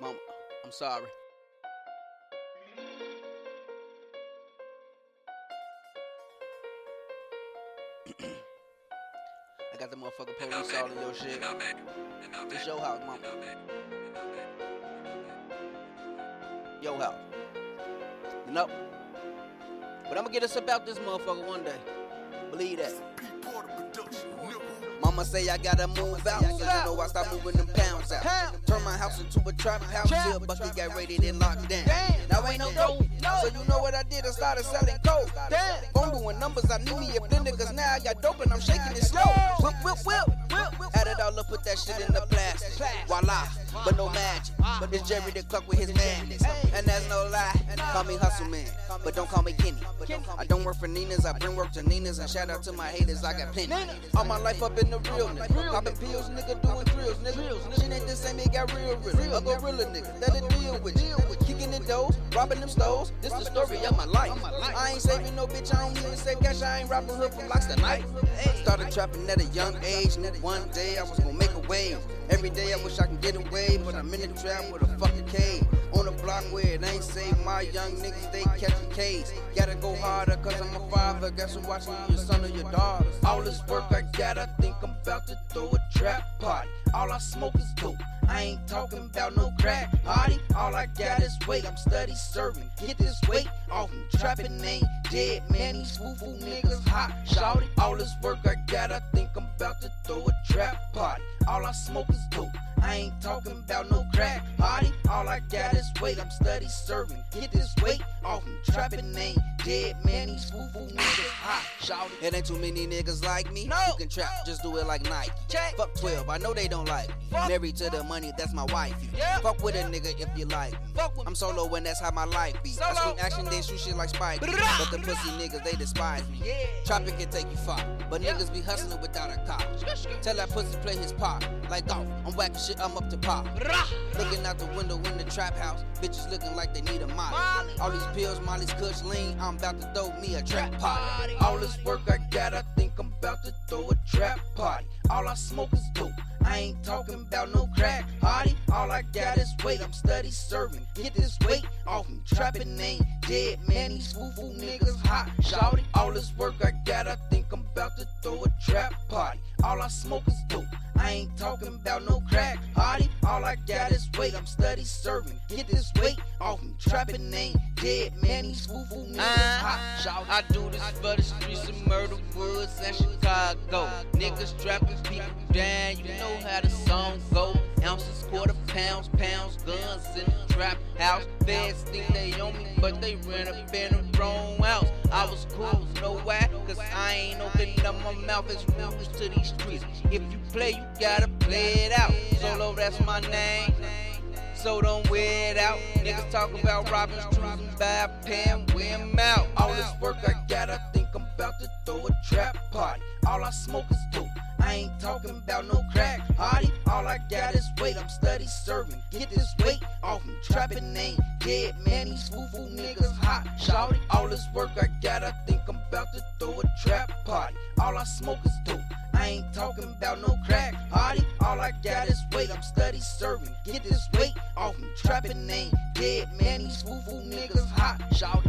Mama, I'm sorry. I got the motherfucking police all in your shit. It's your house, mama. Your house. You know? But I'ma get us about this motherfucker one day. Believe that. Mama say I gotta move out. So you know I start moving them pounds out. Turn my house into a trap house. Till Bucky got raided and locked down. Now ain't no dope. So you know what I did? I started selling coke. Phone doing numbers. I need me a blender. Cause now I got dope and I'm shaking it that shit in the plastic. Voila, but no magic. But it's Jerry the Cluck with his madness. And that's no lie. Call me Hustle Man, but don't call me Kenny. I don't work for Nina's, I bring work to Nina's. And shout out to my haters, I got plenty. All my life up in the real nigga. Popping pills, nigga, doing drills, nigga. Shit ain't the same, it got real, real. A gorilla nigga, that it deal with you. Kicking the doors, robbing them stores. This the story of my life. I ain't saving no bitch, I don't even save cash. I ain't robbing hood from locks tonight. Started trapping at a young age, knew one day I was gonna make a Every day I wish I could get away, but I'm in the trap with a fucking cave. On a block where it ain't safe, my young niggas they catching K's. Gotta go harder, cause I'm a father. Guess who watching you, your son or your daughter? All this work I got, I think I'm about to throw a trap party. All I smoke is dope. I ain't talking about no crack party. All I got is weight. I'm steady serving. Get this weight off me. Trapping ain't dead, man. These woo woo niggas hot. Shout it. All this work I got, I think I'm about to throw a trap party. All I smoke is dope. I ain't talking about no crack party. All I got is weight. I'm steady serving. Get this weight off me. Trapping ain't dead, man. These woo woo niggas hot. Shout it. It ain't too many niggas like me. No. You can trap, just do it like Nike. Check. Fuck 12, I know they don't like me. Fuck. Married to the money, that's my wifey. Yeah. Fuck with a nigga if you like me. Fuck with I'm solo and that's how my life be. I Solo. scream action, then shoot shit like Spike. But the pussy niggas, they despise me. Yeah. Chopping can take you far, but Yeah. niggas be hustling without a car. Tell that pussy play his part. Like golf, I'm whacking shit, I'm up to pop. Looking out the window in the trap house, bitches looking like they need a molly. All these pills, Molly's kush lean, I'm about to throw me a trap party. All this work I got, I think I'm about to throw a trap party. All I smoke is dope. I ain't talking about no crack party. All I got is weight, I'm steady serving. Get this weight off me. Trapping ain't dead, man. These woo niggas hot. Shout it. All this work I got, I think I'm about to throw a trap party. All I smoke is dope. I ain't talking about no crack party. All I got is weight, I'm steady serving. Get this weight off me. Trapping ain't dead, man. These woo woo niggas uh-huh. hot. Shout. I do this for the streets of murder woods and Chicago. Niggas trapping people down, you know how the song go. Ounces, quarter pounds, pounds, guns in the trap house. Feds think they own me, but they ran up in the wrong house. I was cool, know why? Cause I ain't opening up my mouth as rules to these streets. If you play, you gotta play it out. Solo, that's my name. So don't wear it out. Niggas talk about robbing streets and buy a pen, wear 'em out. All this work I got, I think I'm about to throw a trap party. All I smoke is dope. I ain't talking about no crack party. All I got is weight, I'm steady serving. Get this weight off me. Trapping ain't dead, man. These woo woo niggas hot. Shout it. All this work I got, I think I'm about to throw a trap party. All I smoke is dope. I ain't talking about no crack party. All I got is weight, I'm steady serving. Get this weight off me. Trapping ain't dead, man. These woo woo niggas hot. It.